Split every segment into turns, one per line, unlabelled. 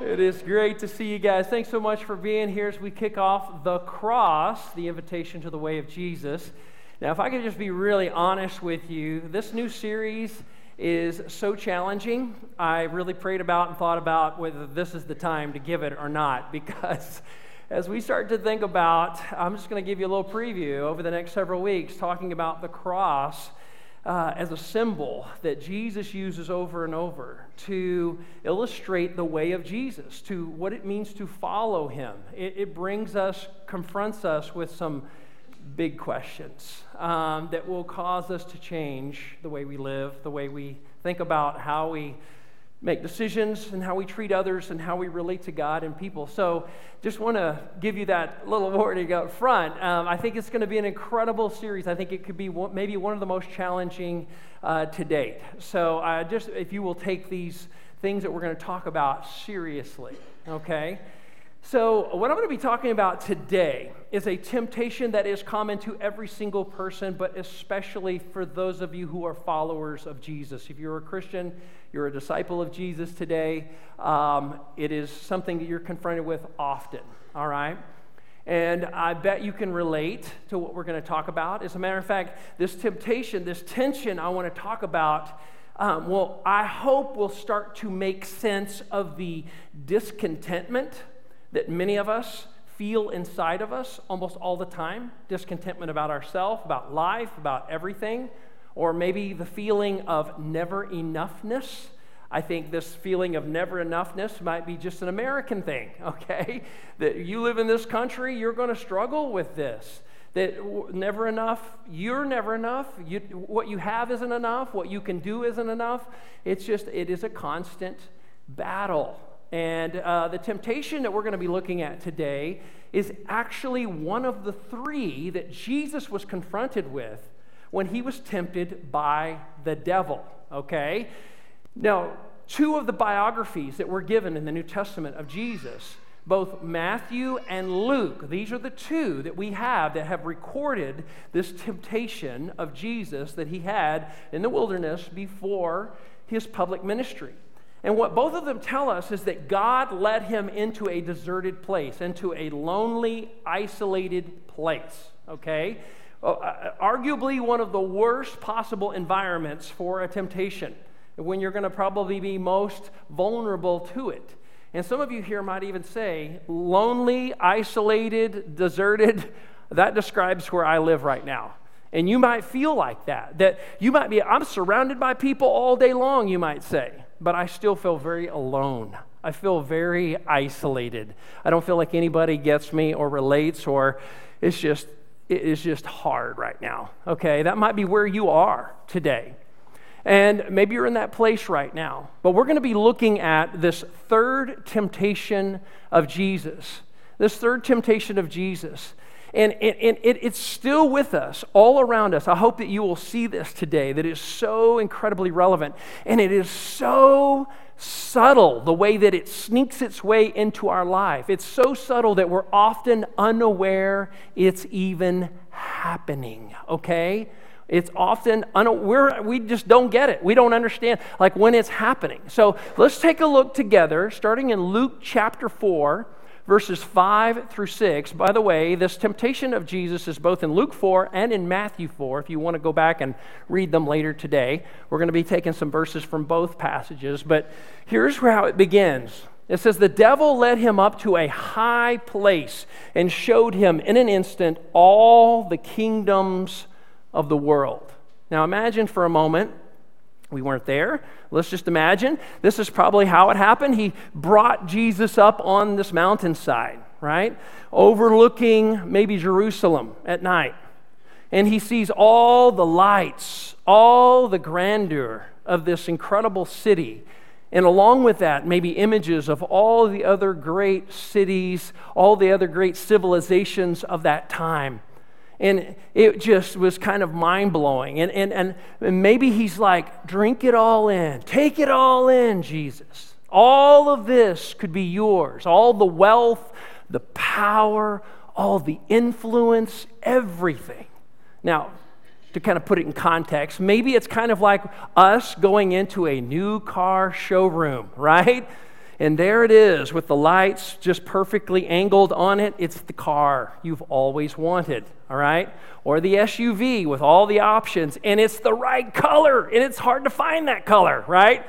It is great to see you guys. Thanks so much for being here as we kick off the cross, the invitation to the way of Jesus. Now, if I could just be really honest with you, this new series is so challenging. I really prayed about and thought about whether this is the time to give it or not because as we start to think about, I'm just going to give you a little preview over the next several weeks talking about the cross. Uh, as a symbol that Jesus uses over and over to illustrate the way of Jesus, to what it means to follow him. It, it brings us, confronts us with some big questions um, that will cause us to change the way we live, the way we think about how we make decisions and how we treat others and how we relate to God and people. So, just want to give you that little warning up front. Um, I think it's going to be an incredible series. I think it could be one, maybe one of the most challenging uh, to date. So, uh, just if you will take these things that we're going to talk about seriously, okay? So, what I'm going to be talking about today is a temptation that is common to every single person, but especially for those of you who are followers of Jesus. If you're a Christian, you're a disciple of Jesus today, um, it is something that you're confronted with often, all right? And I bet you can relate to what we're going to talk about. As a matter of fact, this temptation, this tension I want to talk about. Um, well, I hope will start to make sense of the discontentment that many of us feel inside of us almost all the time discontentment about ourselves, about life, about everything, or maybe the feeling of never enoughness. I think this feeling of never enoughness might be just an American thing, okay? That you live in this country, you're going to struggle with this. That never enough, you're never enough. You, what you have isn't enough. What you can do isn't enough. It's just, it is a constant battle. And uh, the temptation that we're going to be looking at today is actually one of the three that Jesus was confronted with when he was tempted by the devil. Okay? Now, two of the biographies that were given in the New Testament of Jesus, both Matthew and Luke, these are the two that we have that have recorded this temptation of Jesus that he had in the wilderness before his public ministry. And what both of them tell us is that God led him into a deserted place, into a lonely, isolated place, okay? Uh, uh, arguably one of the worst possible environments for a temptation, when you're going to probably be most vulnerable to it. And some of you here might even say, lonely, isolated, deserted, that describes where I live right now. And you might feel like that, that you might be, I'm surrounded by people all day long, you might say but I still feel very alone. I feel very isolated. I don't feel like anybody gets me or relates, or it's just, it is just hard right now. Okay, that might be where you are today. And maybe you're in that place right now. But we're going to be looking at this third temptation of Jesus. This third temptation of Jesus. And, and, it, it's still with us, all around us. I hope that you will see this today, that is so incredibly relevant. And it is so subtle the way that it sneaks its way into our life. It's so subtle that we're often unaware it's even happening, okay? It's often, unaware, we just don't get it. We don't understand, like, when it's happening. So let's take a look together, starting in Luke chapter 4 verses 5 through 6. By the way, this temptation of Jesus is both in Luke 4 and in Matthew 4. If you want to go back and read them later today, we're going to be taking some verses from both passages. But here's how it begins. It says, The devil led him up to a high place and showed him in an instant all the kingdoms of the world. Now imagine for a moment we weren't there. Let's just imagine this is probably how it happened. He brought Jesus up on this mountainside, right? Overlooking maybe Jerusalem at night. And he sees all the lights, all the grandeur of this incredible city. And along with that, maybe images of all the other great cities, all the other great civilizations of that time. And it just was kind of mind blowing. And, and, and maybe he's like, drink it all in, take it all in, Jesus. All of this could be yours. All the wealth, the power, all the influence, everything. Now, to kind of put it in context, maybe it's kind of like us going into a new car showroom, right? And there it is with the lights just perfectly angled on it. It's the car you've always wanted, all right? Or the SUV with all the options, and it's the right color, and it's hard to find that color, right?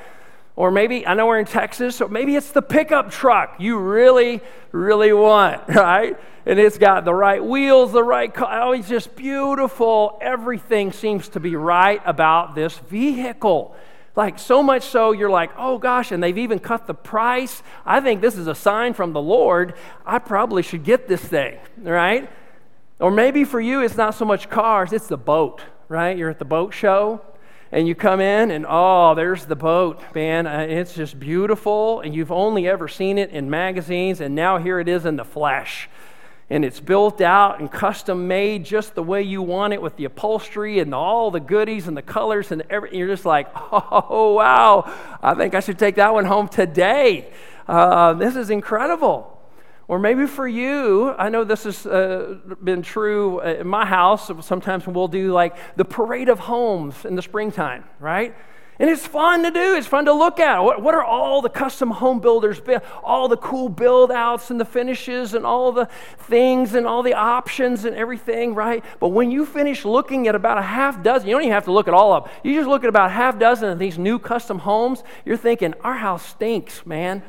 Or maybe, I know we're in Texas, so maybe it's the pickup truck you really, really want, right? And it's got the right wheels, the right color. Oh, it's just beautiful. Everything seems to be right about this vehicle. Like, so much so, you're like, oh gosh, and they've even cut the price. I think this is a sign from the Lord. I probably should get this thing, right? Or maybe for you, it's not so much cars, it's the boat, right? You're at the boat show and you come in and oh there's the boat man uh, it's just beautiful and you've only ever seen it in magazines and now here it is in the flesh and it's built out and custom made just the way you want it with the upholstery and all the goodies and the colors and everything. You're just like, oh, wow, I think I should take that one home today. Uh, this is incredible. Or maybe for you, I know this has uh, been true in my house. Sometimes we'll do like the parade of homes in the springtime, right? And it's fun to do. It's fun to look at. What, what are all the custom home builders, all the cool build outs and the finishes and all the things and all the options and everything, right? But when you finish looking at about a half dozen, you don't even have to look at all of them. You just look at about half dozen of these new custom homes, you're thinking, our house stinks, man.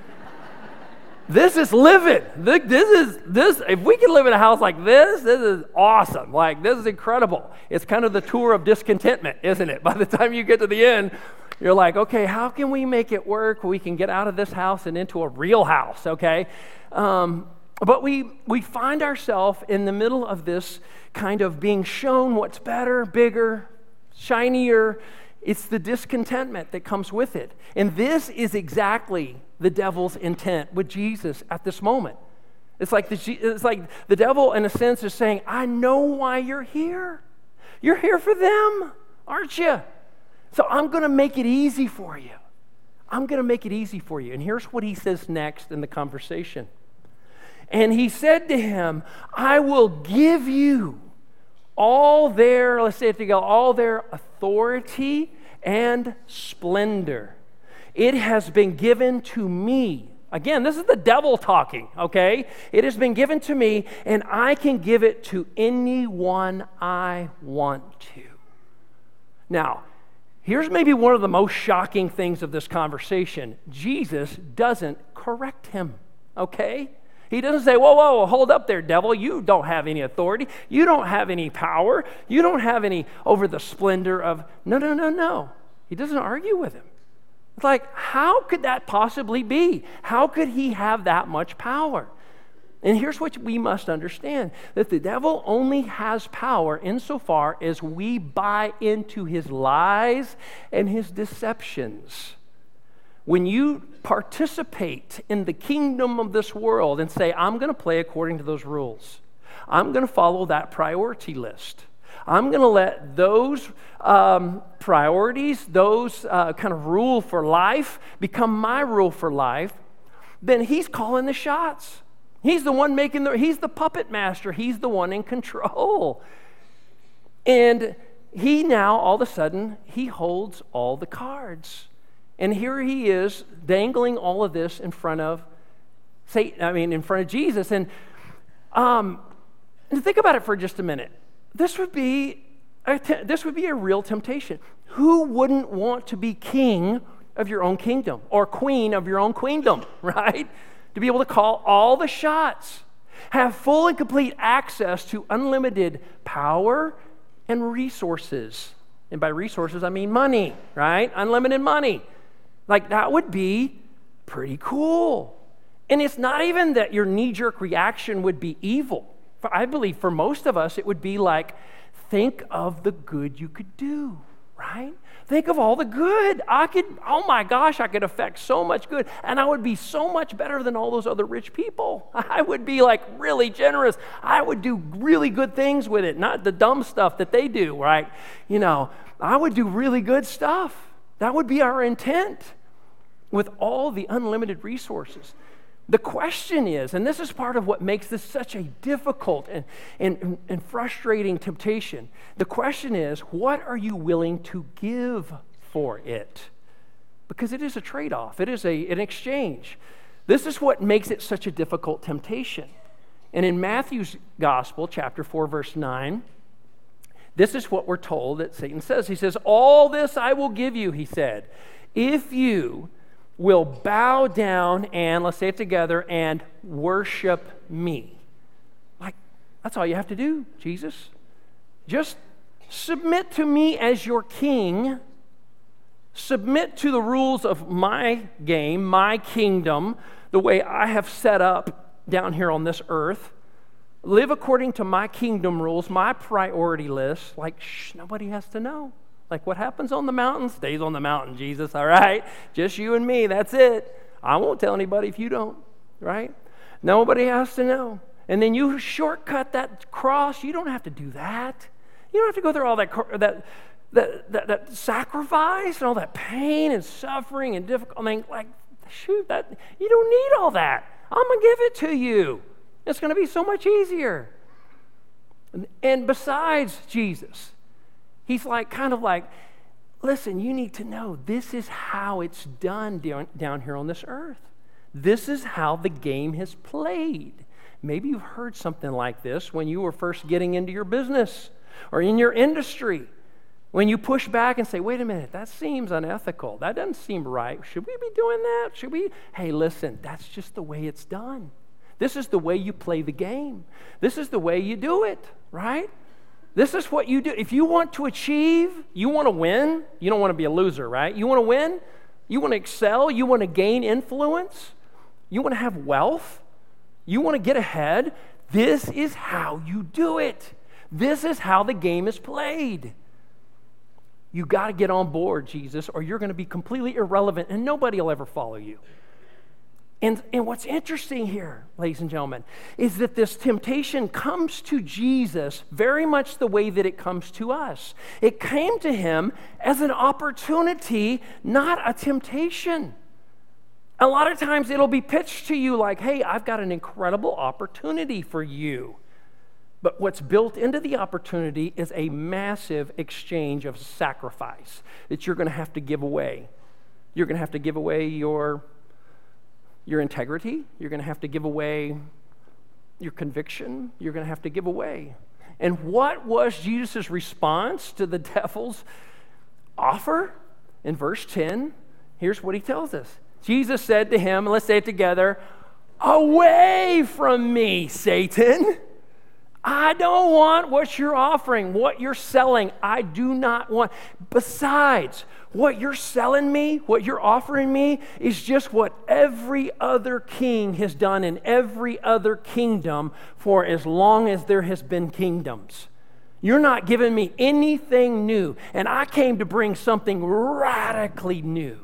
This is living. This is this. If we can live in a house like this, this is awesome. Like this is incredible. It's kind of the tour of discontentment, isn't it? By the time you get to the end, you're like, okay, how can we make it work? We can get out of this house and into a real house, okay? Um, but we, we find ourselves in the middle of this kind of being shown what's better, bigger, shinier. It's the discontentment that comes with it. And this is exactly the devil's intent with Jesus at this moment. It's like the, it's like the devil, in a sense, is saying, I know why you're here. You're here for them, aren't you? So I'm going to make it easy for you. I'm going to make it easy for you. And here's what he says next in the conversation. And he said to him, I will give you all their, let's say it together, all their authority and splendor. It has been given to me. Again, this is the devil talking, okay? It has been given to me, and I can give it to anyone I want to. Now, Here's maybe one of the most shocking things of this conversation Jesus doesn't correct him, okay? He doesn't say, Whoa, whoa, hold up there, devil. You don't have any authority. You don't have any power. You don't have any over the splendor of. No, no, no, no. He doesn't argue with him. It's like, how could that possibly be? How could he have that much power? And here's what we must understand that the devil only has power insofar as we buy into his lies and his deceptions. When you participate in the kingdom of this world and say, I'm going to play according to those rules, I'm going to follow that priority list. I'm going to let those um, priorities, those uh, kind of rule for life, become my rule for life. Then he's calling the shots. He's the one making the, he's the puppet master. He's the one in control. And he now, all of a sudden, he holds all the cards. And here he is dangling all of this in front of Satan, I mean, in front of Jesus. And, um, and think about it for just a minute. This would be a, this would be a real temptation. Who wouldn't want to be king of your own kingdom or queen of your own queendom, right? to be able to call all the shots, have full and complete access to unlimited power and resources. And by resources, I mean money, right? Unlimited money. Like that would be pretty cool. And it's not even that your knee jerk reaction would be evil. I believe for most of us, it would be like, think of the good you could do, right? right? Think of all the good. I could, oh my gosh, I could affect so much good. And I would be so much better than all those other rich people. I would be like really generous. I would do really good things with it, not the dumb stuff that they do, right? You know, I would do really good stuff. That would be our intent with all the unlimited resources. The question is, and this is part of what makes this such a difficult and, and, and frustrating temptation. The question is, what are you willing to give for it? Because it is a trade off, it is a, an exchange. This is what makes it such a difficult temptation. And in Matthew's Gospel, chapter 4, verse 9, this is what we're told that Satan says. He says, All this I will give you, he said, if you will bow down and, let's say it together, and worship me. Like, that's all you have to do, Jesus. Just submit to me as your king. Submit to the rules of my game, my kingdom, the way I have set up down here on this earth. Live according to my kingdom rules, my priority list. Like, shh, nobody has to know. Like what happens on the mountain stays on the mountain, Jesus, all right? Just you and me, that's it. I won't tell anybody if you don't, right? Nobody has to know. And then you shortcut that cross. You don't have to do that. You don't have to go through all that, that, that, that, that sacrifice and all that pain and suffering and difficult. I mean, like, shoot, that you don't need all that. I'm gonna give it to you. It's gonna be so much easier. And, and besides Jesus, He's like, kind of like, listen, you need to know this is how it's done down, down here on this earth. This is how the game has played. Maybe you've heard something like this when you were first getting into your business or in your industry. When you push back and say, wait a minute, that seems unethical. That doesn't seem right. Should we be doing that? Should we? Hey, listen, that's just the way it's done. This is the way you play the game. This is the way you do it, right? This is what you do. If you want to achieve, you want to win, you don't want to be a loser, right? You want to win, you want to excel, you want to gain influence, you want to have wealth, you want to get ahead. This is how you do it. This is how the game is played. You got to get on board, Jesus, or you're going to be completely irrelevant and nobody will ever follow you. And, and what's interesting here, ladies and gentlemen, is that this temptation comes to Jesus very much the way that it comes to us. It came to him as an opportunity, not a temptation. A lot of times it'll be pitched to you like, hey, I've got an incredible opportunity for you. But what's built into the opportunity is a massive exchange of sacrifice that you're going to have to give away. You're going to have to give away your your integrity, you're going to have to give away your conviction, you're going to have to give away. And what was Jesus' response to the devil's offer? In verse 10, here's what he tells us Jesus said to him, let's say it together, Away from me, Satan. I don't want what you're offering, what you're selling. I do not want. Besides, what you're selling me, what you're offering me, is just what every other king has done in every other kingdom for as long as there has been kingdoms. You're not giving me anything new, and I came to bring something radically new.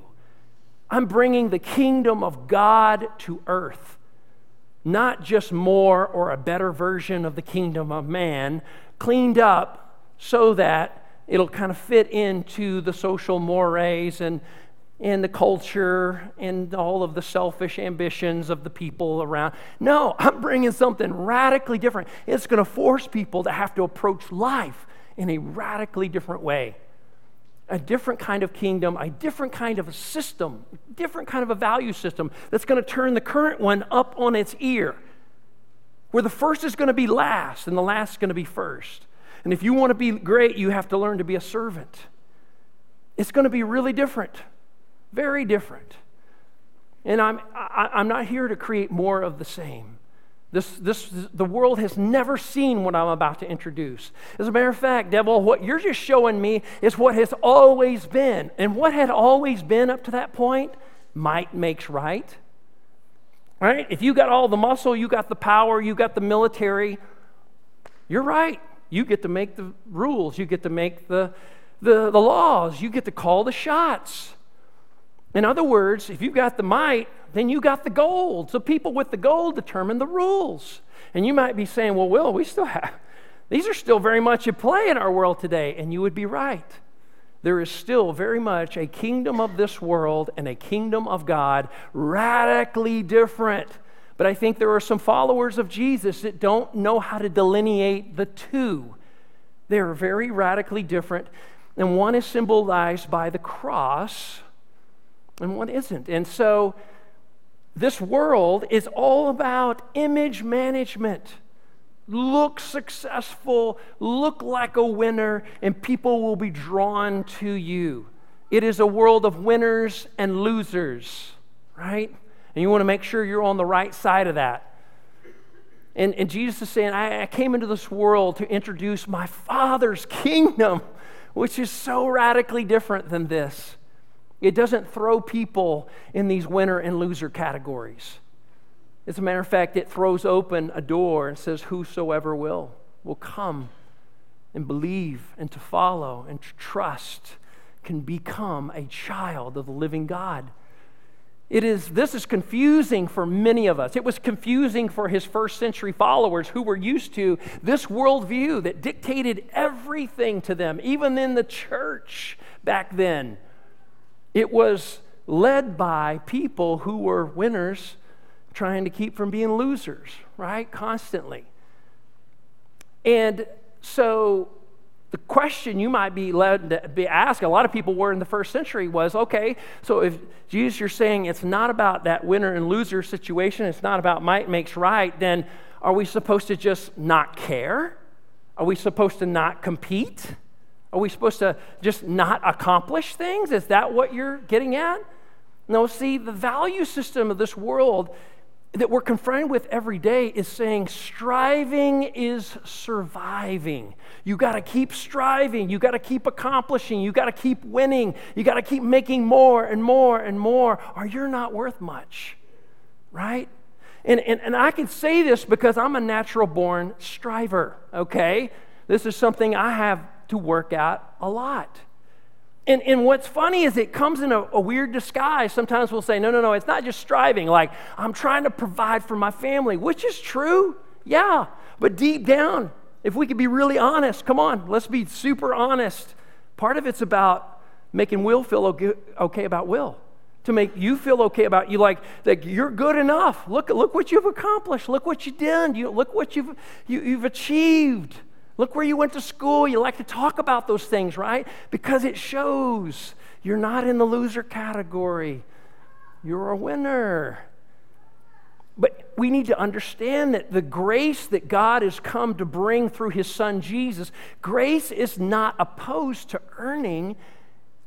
I'm bringing the kingdom of God to earth not just more or a better version of the kingdom of man, cleaned up so that it'll kind of fit into the social mores and, and the culture and all of the selfish ambitions of the people around. No, I'm bringing something radically different. It's going to force people to have to approach life in a radically different way a different kind of kingdom, a different kind of a system, different kind of a value system that's going to turn the current one up on its ear. Where the first is going to be last and the last is going to be first. And if you want to be great, you have to learn to be a servant. It's going to be really different, very different. And I'm, I, am i am not here to create more of the same. This, this, the world has never seen what I'm about to introduce. As a matter of fact, devil, what you're just showing me is what has always been. And what had always been up to that point? Might makes right. Right? If you got all the muscle, you got the power, you got the military, you're right. You get to make the rules, you get to make the, the, the laws, you get to call the shots. In other words, if you've got the might, then you got the gold. So people with the gold determine the rules. And you might be saying, well, Will, we still have, these are still very much at play in our world today. And you would be right. There is still very much a kingdom of this world and a kingdom of God radically different. But I think there are some followers of Jesus that don't know how to delineate the two. They are very radically different. And one is symbolized by the cross, and one isn't. And so this world is all about image management. Look successful, look like a winner, and people will be drawn to you. It is a world of winners and losers, right? And you want to make sure you're on the right side of that. And, and Jesus is saying, I, I came into this world to introduce my Father's kingdom, which is so radically different than this. It doesn't throw people in these winner and loser categories. As a matter of fact, it throws open a door and says, Whosoever will, will come and believe and to follow and to trust can become a child of the living God. It is, this is confusing for many of us. It was confusing for his first century followers who were used to this worldview that dictated everything to them, even in the church back then. It was led by people who were winners trying to keep from being losers, right? Constantly. And so the question you might be led to be asked, a lot of people were in the first century, was okay, so if Jesus, you're saying it's not about that winner and loser situation, it's not about might makes right, then are we supposed to just not care? Are we supposed to not compete? Are we supposed to just not accomplish things? Is that what you're getting at? No, see, the value system of this world that we're confronted with every day is saying striving is surviving. You got to keep striving. You got to keep accomplishing. You got to keep winning. You got to keep making more and more and more, or you're not worth much, right? And, and, and I can say this because I'm a natural born striver, okay? This is something I have to work out a lot. And, and what's funny is it comes in a, a, weird disguise. Sometimes we'll say, no, no, no, it's not just striving. Like, I'm trying to provide for my family, which is true. Yeah. But deep down, if we could be really honest, come on, let's be super honest. Part of it's about making Will feel okay, okay about Will. To make you feel okay about you, like that you're good enough. Look, look what you've accomplished. Look what you've done. You, look what you've, you, you've achieved. Look where you went to school. You like to talk about those things, right? Because it shows you're not in the loser category, you're a winner. But we need to understand that the grace that God has come to bring through his son Jesus, grace is not opposed to earning.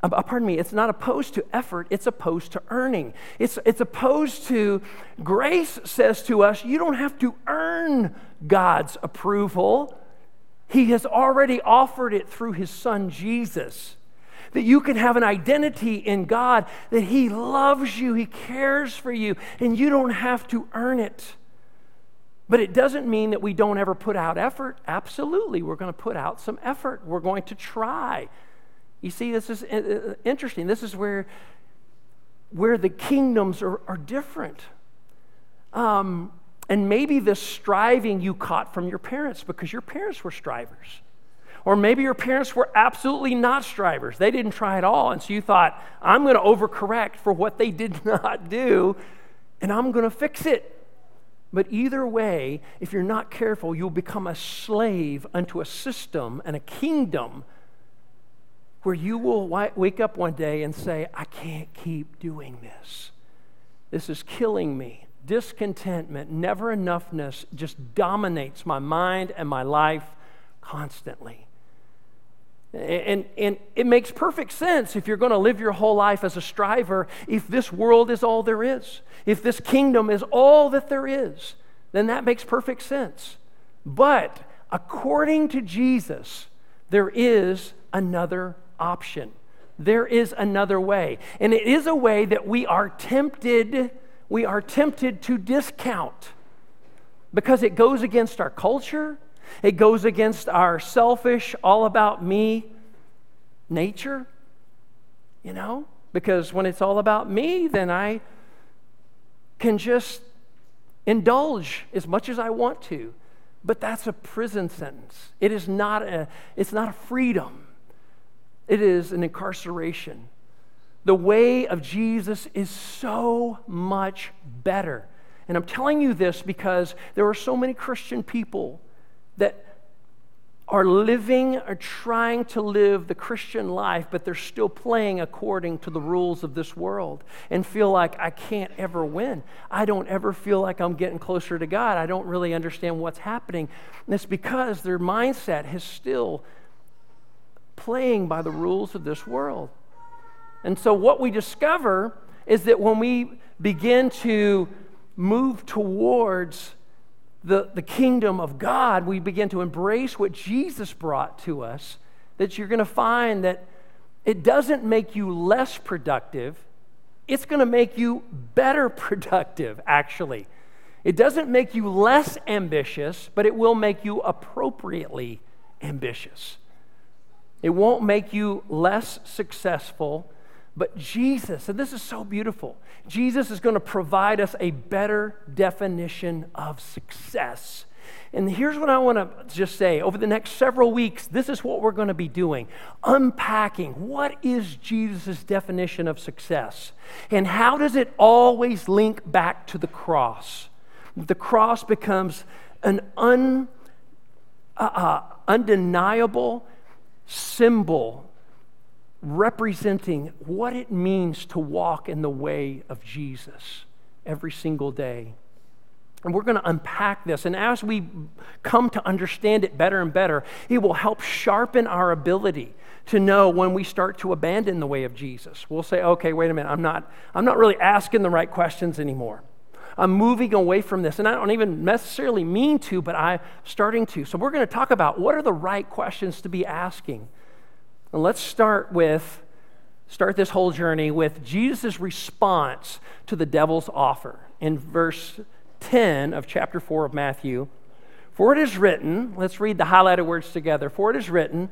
Uh, pardon me, it's not opposed to effort, it's opposed to earning. It's, it's opposed to, grace says to us, you don't have to earn God's approval. He has already offered it through his son Jesus. That you can have an identity in God, that He loves you, He cares for you, and you don't have to earn it. But it doesn't mean that we don't ever put out effort. Absolutely, we're going to put out some effort. We're going to try. You see, this is uh, uh, interesting. This is where, where the kingdoms are, are different. Um, and maybe the striving you caught from your parents because your parents were strivers. Or maybe your parents were absolutely not strivers. They didn't try at all. And so you thought, I'm going to overcorrect for what they did not do, and I'm going to fix it. But either way, if you're not careful, you'll become a slave unto a system and a kingdom where you will wake up one day and say, I can't keep doing this. This is killing me discontentment, never enoughness just dominates my mind and my life constantly. And, and it makes perfect sense if you're going to live your whole life as a striver, if this world is all there is, if this kingdom is all that there is, then that makes perfect sense. But according to Jesus, there is another option. There is another way. And it is a way that we are tempted we are tempted to discount because it goes against our culture, it goes against our selfish, all about me nature, you know? Because when it's all about me, then I can just indulge as much as I want to. But that's a prison sentence. It is not a, it's not a freedom. It is an incarceration. The way of Jesus is so much better. And I'm telling you this because there are so many Christian people that are living or trying to live the Christian life, but they're still playing according to the rules of this world and feel like I can't ever win. I don't ever feel like I'm getting closer to God. I don't really understand what's happening. And it's because their mindset is still playing by the rules of this world. And so, what we discover is that when we begin to move towards the, the kingdom of God, we begin to embrace what Jesus brought to us, that you're going to find that it doesn't make you less productive, it's going to make you better productive, actually. It doesn't make you less ambitious, but it will make you appropriately ambitious. It won't make you less successful, but Jesus, and this is so beautiful, Jesus is going to provide us a better definition of success. And here's what I want to just say over the next several weeks, this is what we're going to be doing unpacking what is Jesus' definition of success? And how does it always link back to the cross? The cross becomes an un, uh, uh, undeniable symbol representing what it means to walk in the way of Jesus every single day. And we're going to unpack this. And as we come to understand it better and better, it will help sharpen our ability to know when we start to abandon the way of Jesus. We'll say, okay, wait a minute, I'm not, I'm not really asking the right questions anymore. I'm moving away from this. And I don't even necessarily mean to, but I'm starting to. So we're going to talk about what are the right questions to be asking and let's start with start this whole journey with Jesus' response to the devil's offer in verse 10 of chapter 4 of Matthew. For it is written, let's read the highlighted words together. For it is written,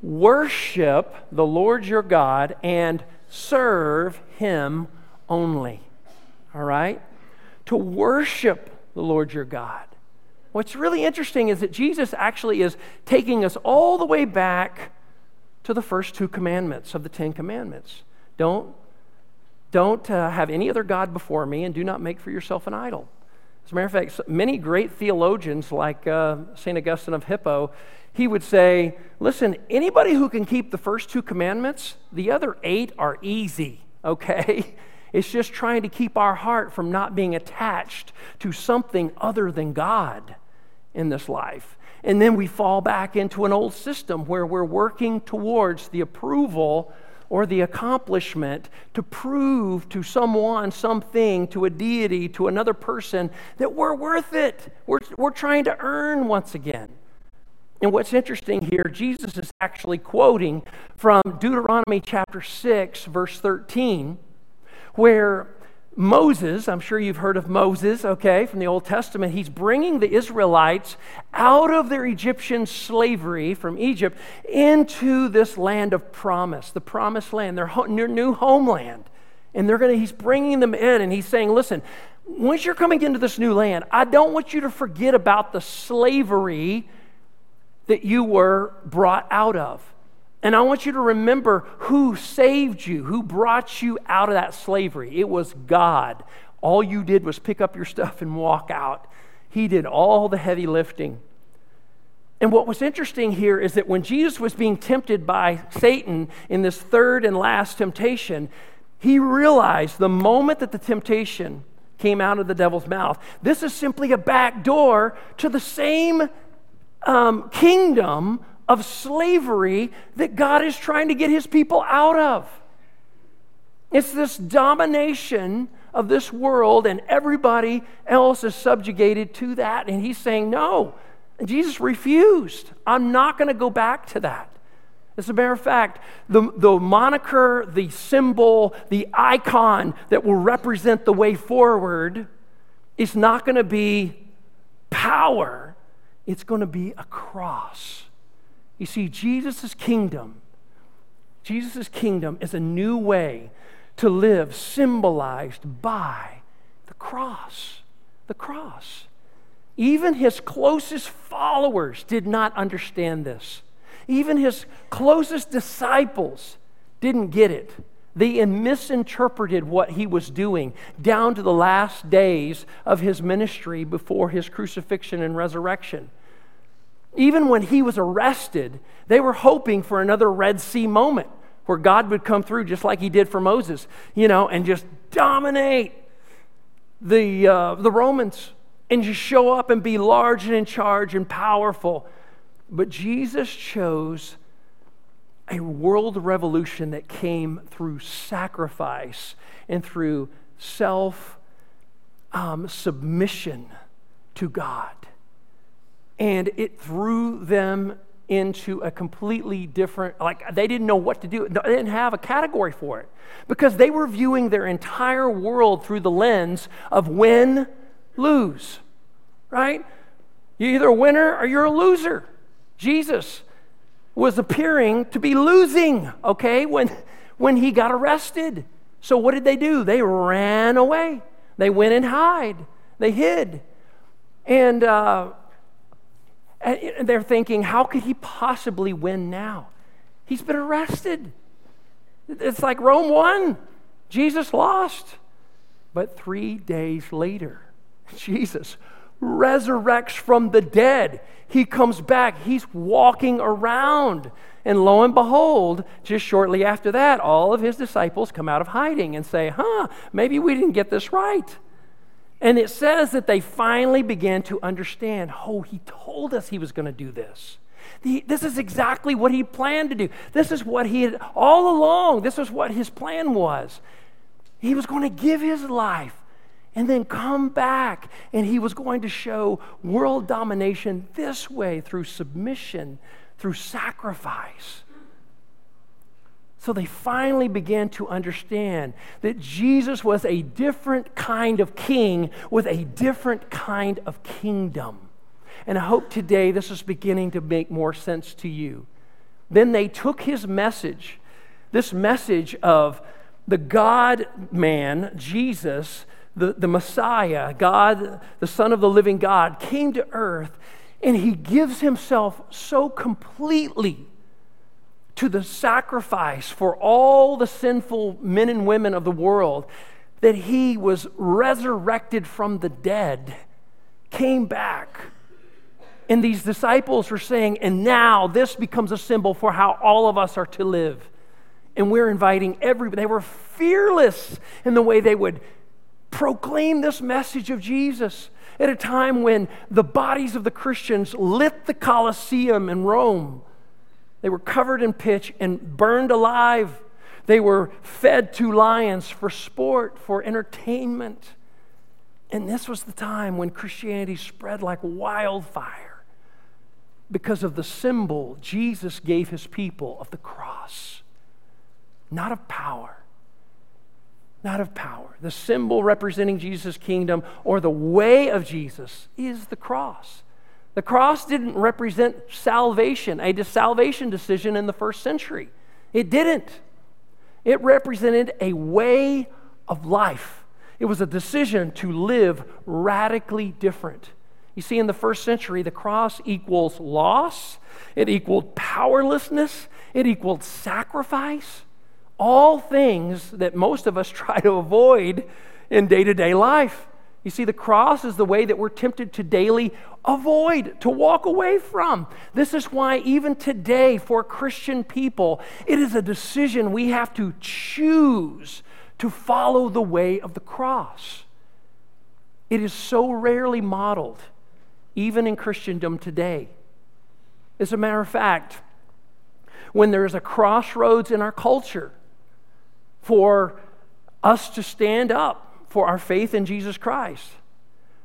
worship the Lord your God and serve him only. All right? To worship the Lord your God. What's really interesting is that Jesus actually is taking us all the way back to the first two commandments of the Ten Commandments. Don't, don't uh, have any other God before me, and do not make for yourself an idol. As a matter of fact, many great theologians, like uh, St. Augustine of Hippo, he would say, Listen, anybody who can keep the first two commandments, the other eight are easy, okay? It's just trying to keep our heart from not being attached to something other than God in this life. And then we fall back into an old system where we're working towards the approval or the accomplishment to prove to someone, something, to a deity, to another person that we're worth it. We're, we're trying to earn once again. And what's interesting here, Jesus is actually quoting from Deuteronomy chapter 6, verse 13, where Moses, I'm sure you've heard of Moses, okay, from the Old Testament. He's bringing the Israelites out of their Egyptian slavery from Egypt into this land of promise, the promised land, their, their new homeland. And they're going to, he's bringing them in and he's saying, listen, once you're coming into this new land, I don't want you to forget about the slavery that you were brought out of. And I want you to remember who saved you, who brought you out of that slavery. It was God. All you did was pick up your stuff and walk out. He did all the heavy lifting. And what was interesting here is that when Jesus was being tempted by Satan in this third and last temptation, he realized the moment that the temptation came out of the devil's mouth, this is simply a back door to the same um, kingdom of slavery that God is trying to get his people out of. It's this domination of this world, and everybody else is subjugated to that. And he's saying, No. Jesus refused. I'm not going to go back to that. As a matter of fact, the, the moniker, the symbol, the icon that will represent the way forward is not going to be power, it's going to be a cross. You see, Jesus' kingdom Jesus' kingdom is a new way to live symbolized by the cross. The cross. Even his closest followers did not understand this. Even his closest disciples didn't get it. They misinterpreted what he was doing down to the last days of his ministry before his crucifixion and resurrection. Even when he was arrested, they were hoping for another Red Sea moment where God would come through just like he did for Moses, you know, and just dominate the, uh, the Romans and just show up and be large and in charge and powerful. But Jesus chose a world revolution that came through sacrifice and through self um, submission to God. And it threw them into a completely different, like they didn't know what to do. They didn't have a category for it because they were viewing their entire world through the lens of win, lose, right? You're either a winner or you're a loser. Jesus was appearing to be losing, okay, when, when he got arrested. So what did they do? They ran away. They went and hide. They hid. And, uh, and they're thinking, how could he possibly win now? He's been arrested. It's like Rome won, Jesus lost. But three days later, Jesus resurrects from the dead. He comes back. He's walking around. And lo and behold, just shortly after that, all of his disciples come out of hiding and say, huh, maybe we didn't get this right. And it says that they finally began to understand oh, he told us he was going to do this. this is exactly what he planned to do. This is what he had all along, this is what his plan was. He was going to give his life and then come back. And he was going to show world domination this way through submission, through sacrifice. So they finally began to understand that Jesus was a different kind of king with a different kind of kingdom. And I hope today this is beginning to make more sense to you. Then they took his message, this message of the God man, Jesus, the, the Messiah, God, the Son of the living God, came to earth and he gives himself so completely to the sacrifice for all the sinful men and women of the world that he was resurrected from the dead, came back. And these disciples were saying, and now this becomes a symbol for how all of us are to live. And we're inviting everybody. They were fearless in the way they would proclaim this message of Jesus at a time when the bodies of the Christians lit the Colosseum in Rome. They were covered in pitch and burned alive. They were fed to lions for sport, for entertainment. And this was the time when Christianity spread like wildfire because of the symbol Jesus gave his people of the cross, not of power not of power. The symbol representing Jesus' kingdom or the way of Jesus is the cross. The cross didn't represent salvation, a salvation decision in the first century. It didn't. It represented a way of life. It was a decision to live radically different. You see, in the first century, the cross equals loss, it equaled powerlessness, it equaled sacrifice all things that most of us try to avoid in day to day life. You see, the cross is the way that we're tempted to daily avoid, to walk away from. This is why, even today, for Christian people, it is a decision we have to choose to follow the way of the cross. It is so rarely modeled, even in Christendom today. As a matter of fact, when there is a crossroads in our culture, for us to stand up for our faith in Jesus Christ.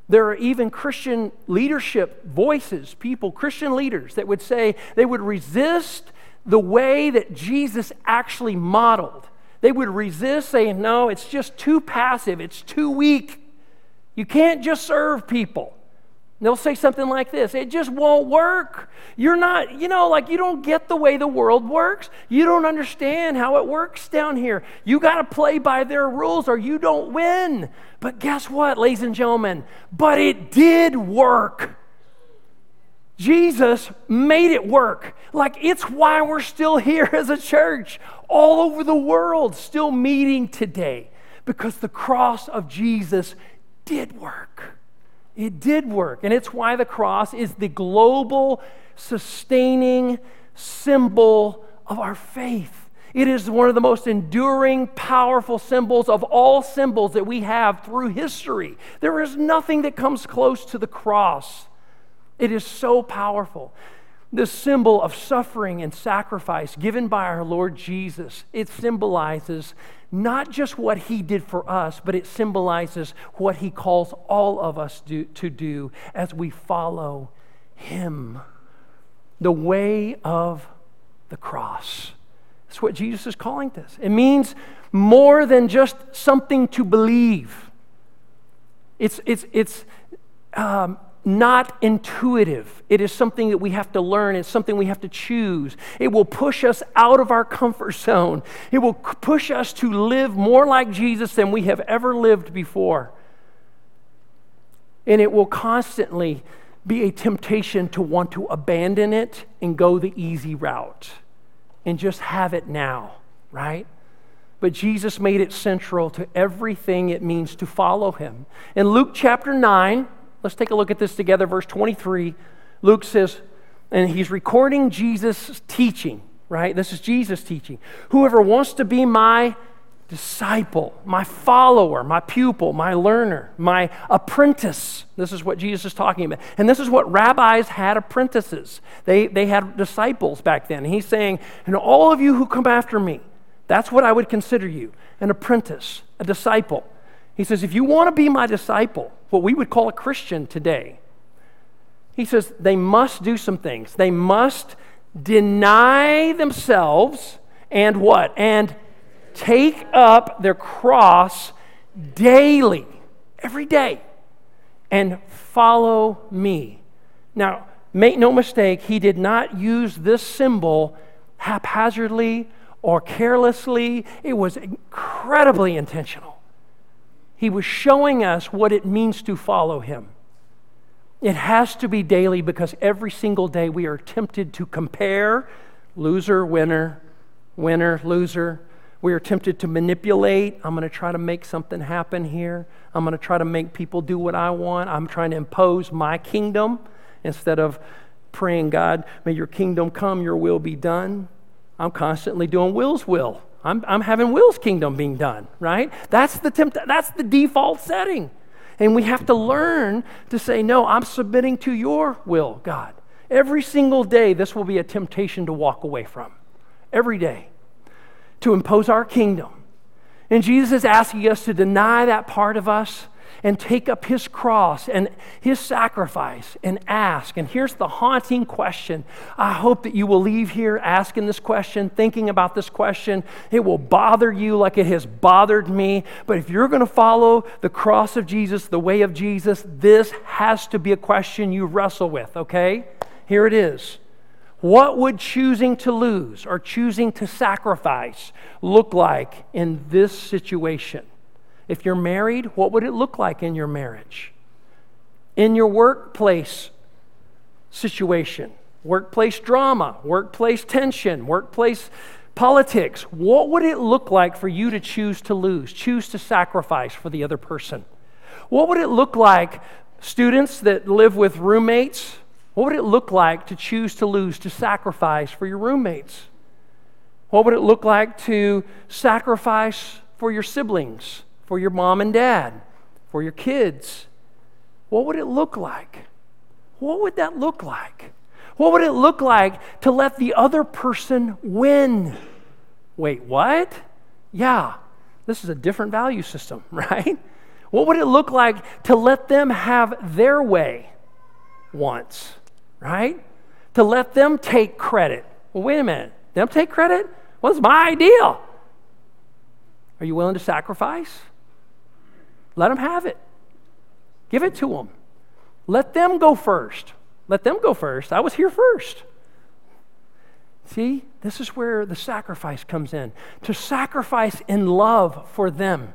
There are even Christian leadership voices, people, Christian leaders, that would say they would resist the way that Jesus actually modeled. They would resist saying, no, it's just too passive, it's too weak. You can't just serve people. They'll say something like this It just won't work. You're not, you know, like you don't get the way the world works. You don't understand how it works down here. You got to play by their rules or you don't win. But guess what, ladies and gentlemen? But it did work. Jesus made it work. Like it's why we're still here as a church all over the world, still meeting today, because the cross of Jesus did work. It did work. And it's why the cross is the global, sustaining symbol of our faith. It is one of the most enduring, powerful symbols of all symbols that we have through history. There is nothing that comes close to the cross. It is so powerful. This symbol of suffering and sacrifice given by our Lord Jesus, it symbolizes not just what he did for us, but it symbolizes what he calls all of us do, to do as we follow him. The way of the cross. That's what Jesus is calling this. It means more than just something to believe. It's, it's, it's um, not intuitive. It is something that we have to learn. It's something we have to choose. It will push us out of our comfort zone. It will push us to live more like Jesus than we have ever lived before. And it will constantly be a temptation to want to abandon it and go the easy route and just have it now, right? But Jesus made it central to everything it means to follow him. In Luke chapter 9, Let's take a look at this together. Verse 23, Luke says, and he's recording Jesus' teaching, right? This is Jesus' teaching. Whoever wants to be my disciple, my follower, my pupil, my learner, my apprentice. This is what Jesus is talking about. And this is what rabbis had apprentices. They, they had disciples back then. And he's saying, and all of you who come after me, that's what I would consider you an apprentice, a disciple. He says, if you want to be my disciple, what we would call a Christian today, he says they must do some things. They must deny themselves and what? And take up their cross daily, every day, and follow me. Now, make no mistake, he did not use this symbol haphazardly or carelessly. It was incredibly intentional. He was showing us what it means to follow Him. It has to be daily because every single day we are tempted to compare loser, winner, winner, loser. We are tempted to manipulate. I'm going to try to make something happen here. I'm going to try to make people do what I want. I'm trying to impose my kingdom instead of praying, God, may your kingdom come, your will be done. I'm constantly doing Will's will. I'm, I'm having Will's kingdom being done, right? That's the, tempt- that's the default setting. And we have to learn to say, no, I'm submitting to your will, God. Every single day, this will be a temptation to walk away from. Every day. To impose our kingdom. And Jesus is asking us to deny that part of us and take up his cross and his sacrifice and ask. And here's the haunting question. I hope that you will leave here asking this question, thinking about this question. It will bother you like it has bothered me. But if you're going to follow the cross of Jesus, the way of Jesus, this has to be a question you wrestle with, okay? Here it is. What would choosing to lose or choosing to sacrifice look like in this situation? If you're married, what would it look like in your marriage? In your workplace situation, workplace drama, workplace tension, workplace politics, what would it look like for you to choose to lose, choose to sacrifice for the other person? What would it look like, students that live with roommates? What would it look like to choose to lose, to sacrifice for your roommates? What would it look like to sacrifice for your siblings? For your mom and dad, for your kids, what would it look like? What would that look like? What would it look like to let the other person win? Wait, what? Yeah, this is a different value system, right? What would it look like to let them have their way once, right? To let them take credit. Well, wait a minute. Them take credit? It's my idea. Are you willing to sacrifice? Let them have it. Give it to them. Let them go first. Let them go first. I was here first. See, this is where the sacrifice comes in to sacrifice in love for them.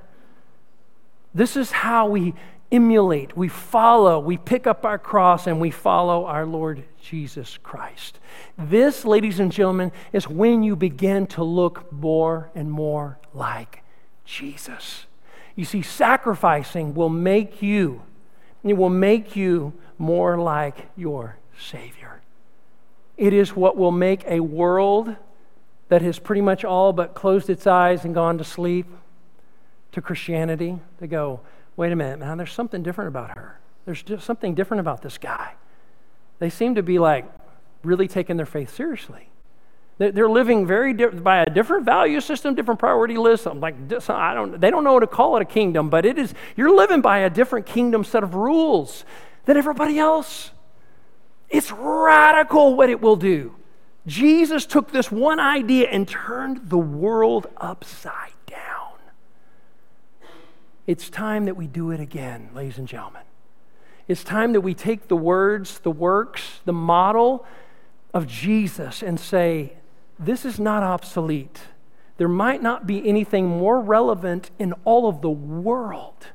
This is how we emulate, we follow, we pick up our cross, and we follow our Lord Jesus Christ. This, ladies and gentlemen, is when you begin to look more and more like Jesus. You see, sacrificing will make you, it will make you more like your Savior. It is what will make a world that has pretty much all but closed its eyes and gone to sleep to Christianity to go, wait a minute, man, there's something different about her. There's just something different about this guy. They seem to be like really taking their faith seriously. They're living very di- by a different value system, different priority list. I'm like, I don't, they don't know what to call it a kingdom, but it is, you're living by a different kingdom set of rules than everybody else. It's radical what it will do. Jesus took this one idea and turned the world upside down. It's time that we do it again, ladies and gentlemen. It's time that we take the words, the works, the model of Jesus and say, this is not obsolete. There might not be anything more relevant in all of the world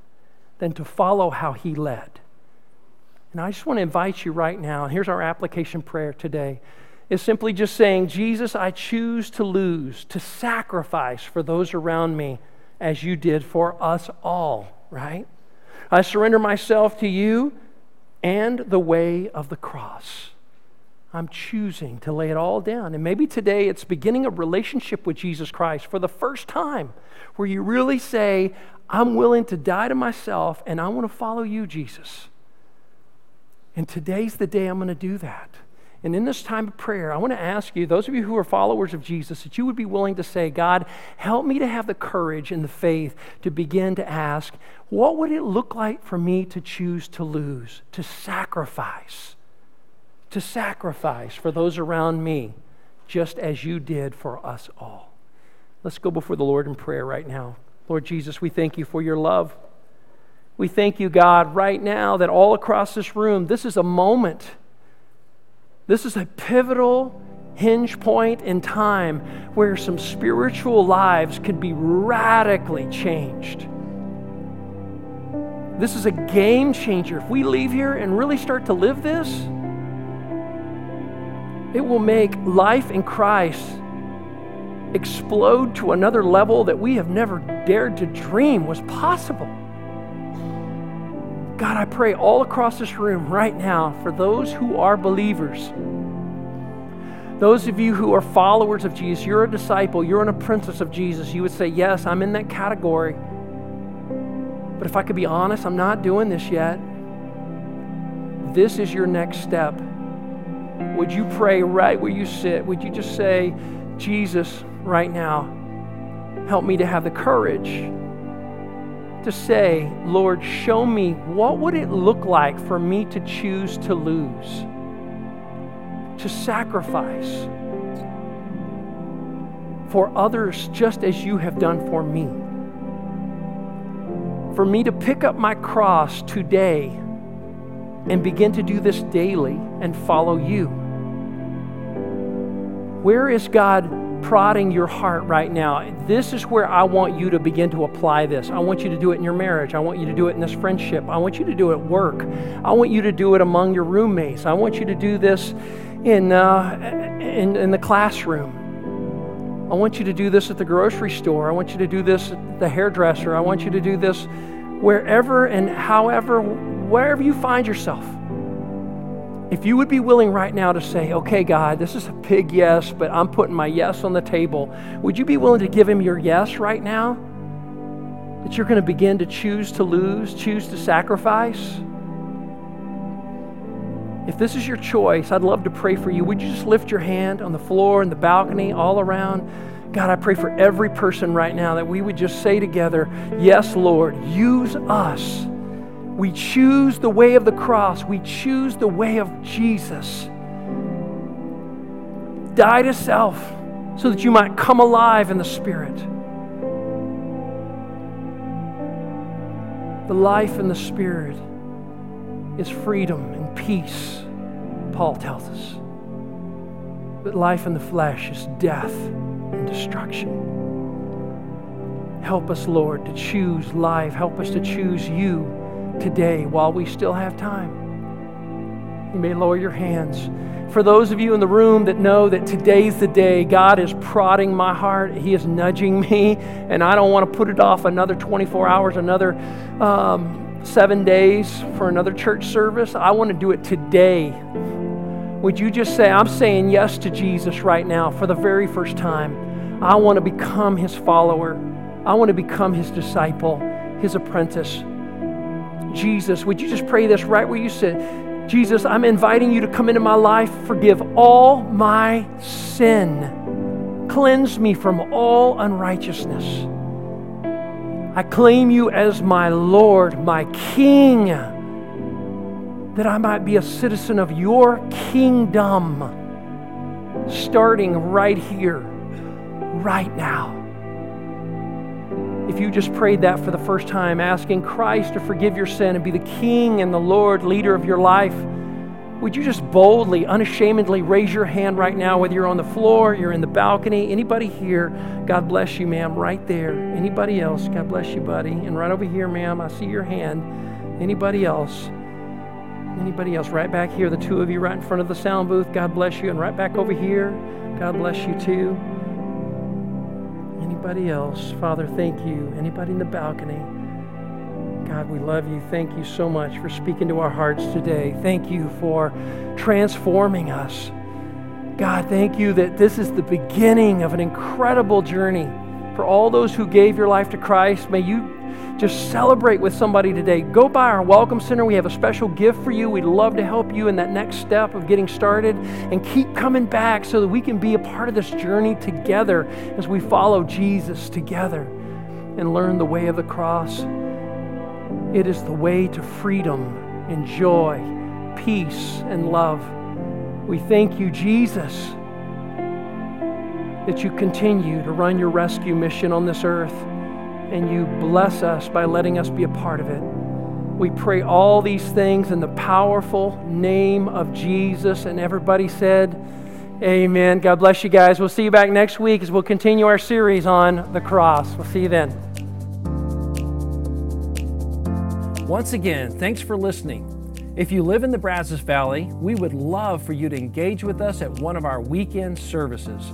than to follow how he led. And I just want to invite you right now, and here's our application prayer today, is simply just saying, Jesus, I choose to lose, to sacrifice for those around me as you did for us all, right? I surrender myself to you and the way of the cross. I'm choosing to lay it all down. And maybe today it's beginning a relationship with Jesus Christ for the first time where you really say, I'm willing to die to myself and I want to follow you, Jesus. And today's the day I'm going to do that. And in this time of prayer, I want to ask you, those of you who are followers of Jesus, that you would be willing to say, God, help me to have the courage and the faith to begin to ask, what would it look like for me to choose to lose, to sacrifice? To sacrifice for those around me, just as you did for us all. Let's go before the Lord in prayer right now. Lord Jesus, we thank you for your love. We thank you, God, right now that all across this room, this is a moment this is a pivotal hinge point in time where some spiritual lives could be radically changed. This is a game changer. If we leave here and really start to live this, it will make life in Christ explode to another level that we have never dared to dream was possible. God, I pray all across this room right now for those who are believers. Those of you who are followers of Jesus, you're a disciple, you're an apprentice of Jesus, you would say, Yes, I'm in that category. But if I could be honest, I'm not doing this yet. This is your next step. Would you pray right where you sit? Would you just say, Jesus, right now, help me to have the courage to say, Lord, show me what would it look like for me to choose to lose, to sacrifice for others just as you have done for me. For me to pick up my cross today and begin to do this daily and follow you. Where is God prodding your heart right now, this is where I want you to begin to apply this. I want you to do it in your marriage. I want you to do it in this friendship. I want you to do it at work. I want you to do it among your roommates. I want you to do this in, uh, in, in the classroom. I want you to do this at the grocery store. I want you to do this at the hairdresser. I want you to do this wherever and however, wherever you find yourself. If you would be willing right now to say, okay, God, this is a big yes, but I'm putting my yes on the table, would you be willing to give him your yes right now? That you're going to begin to choose to lose, choose to sacrifice? If this is your choice, I'd love to pray for you. Would you just lift your hand on the floor, in the balcony, all around? God, I pray for every person right now that we would just say together, Yes, Lord, use us we choose the way of the cross. We choose the way of Jesus. Die to self so that you might come alive in the Spirit. The life in the Spirit is freedom and peace, Paul tells us. But life in the flesh is death and destruction. Help us, Lord, to choose life. Help us to choose you today while we still have time. You may lower your hands. For those of you in the room that know that today's the day, God is prodding my heart, He is nudging me, and I don't want to put it off another 24 hours, another um, seven days for another church service. I want to do it today. Would you just say, I'm saying yes to Jesus right now for the very first time? I want to become His follower, I want to become His disciple, His apprentice. Jesus, would you just pray this right where you sit? Jesus, I'm inviting you to come into my life, forgive all my sin, cleanse me from all unrighteousness. I claim you as my Lord, my King, that I might be a citizen of your kingdom, starting right here, right now. If you just prayed that for the first time, asking Christ to forgive your sin and be the King and the Lord, leader of your life, would you just boldly, unashamedly raise your hand right now, whether you're on the floor, you're in the balcony, anybody here, God bless you, ma'am, right there. Anybody else, God bless you, buddy. And right over here, ma'am, I see your hand. Anybody else? Anybody else? Right back here, the two of you right in front of the sound booth, God bless you. And right back over here, God bless you too. Anybody else? Father, thank you. Anybody in the balcony? God, we love you. Thank you so much for speaking to our hearts today. Thank you for transforming us. God, thank you that this is the beginning of an incredible journey. For all those who gave your life to Christ, may you just celebrate with somebody today. Go by our Welcome Center. We have a special gift for you. We'd love to help you in that next step of getting started. And keep coming back so that we can be a part of this journey together as we follow Jesus together and learn the way of the cross. It is the way to freedom and joy, peace and love. We thank you, Jesus, that you continue to run your rescue mission on this earth and you bless us by letting us be a part of it. We pray all these things in the powerful name of Jesus. And everybody said, Amen. God bless you guys. We'll see you back next week as we'll continue our series on the cross. We'll see you then.
Once again, thanks for listening. If you live in the Brazos Valley, we would love for you to engage with us at one of our weekend services.